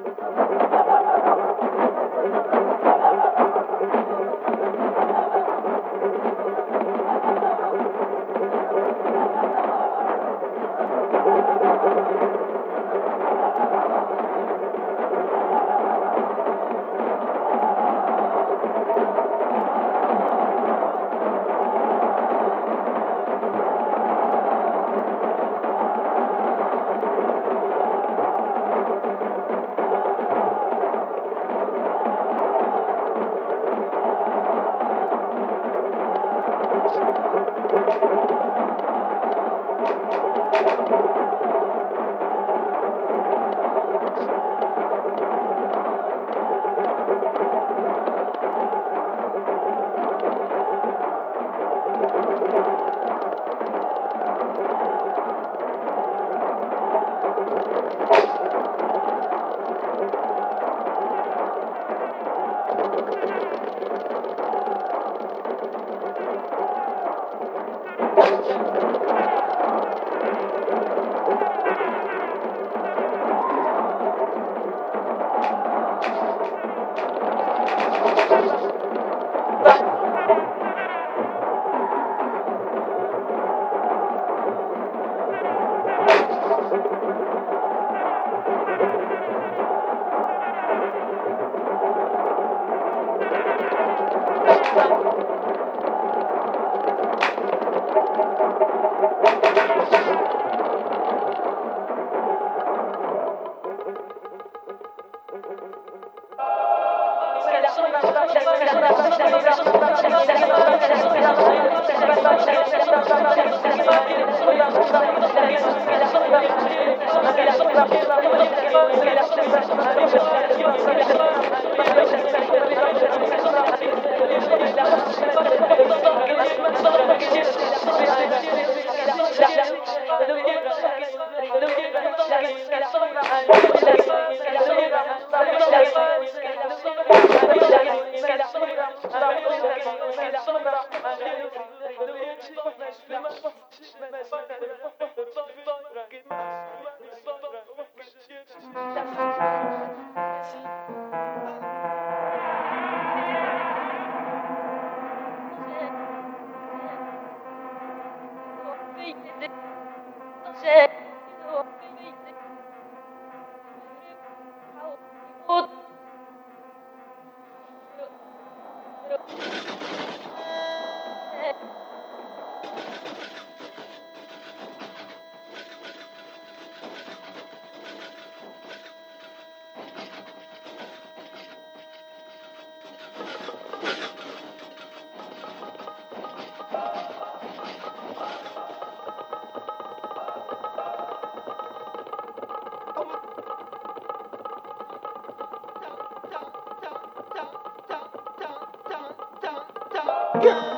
Thank you. t h a n i you. 谁？我今天已经，今天已经把我给弄。Get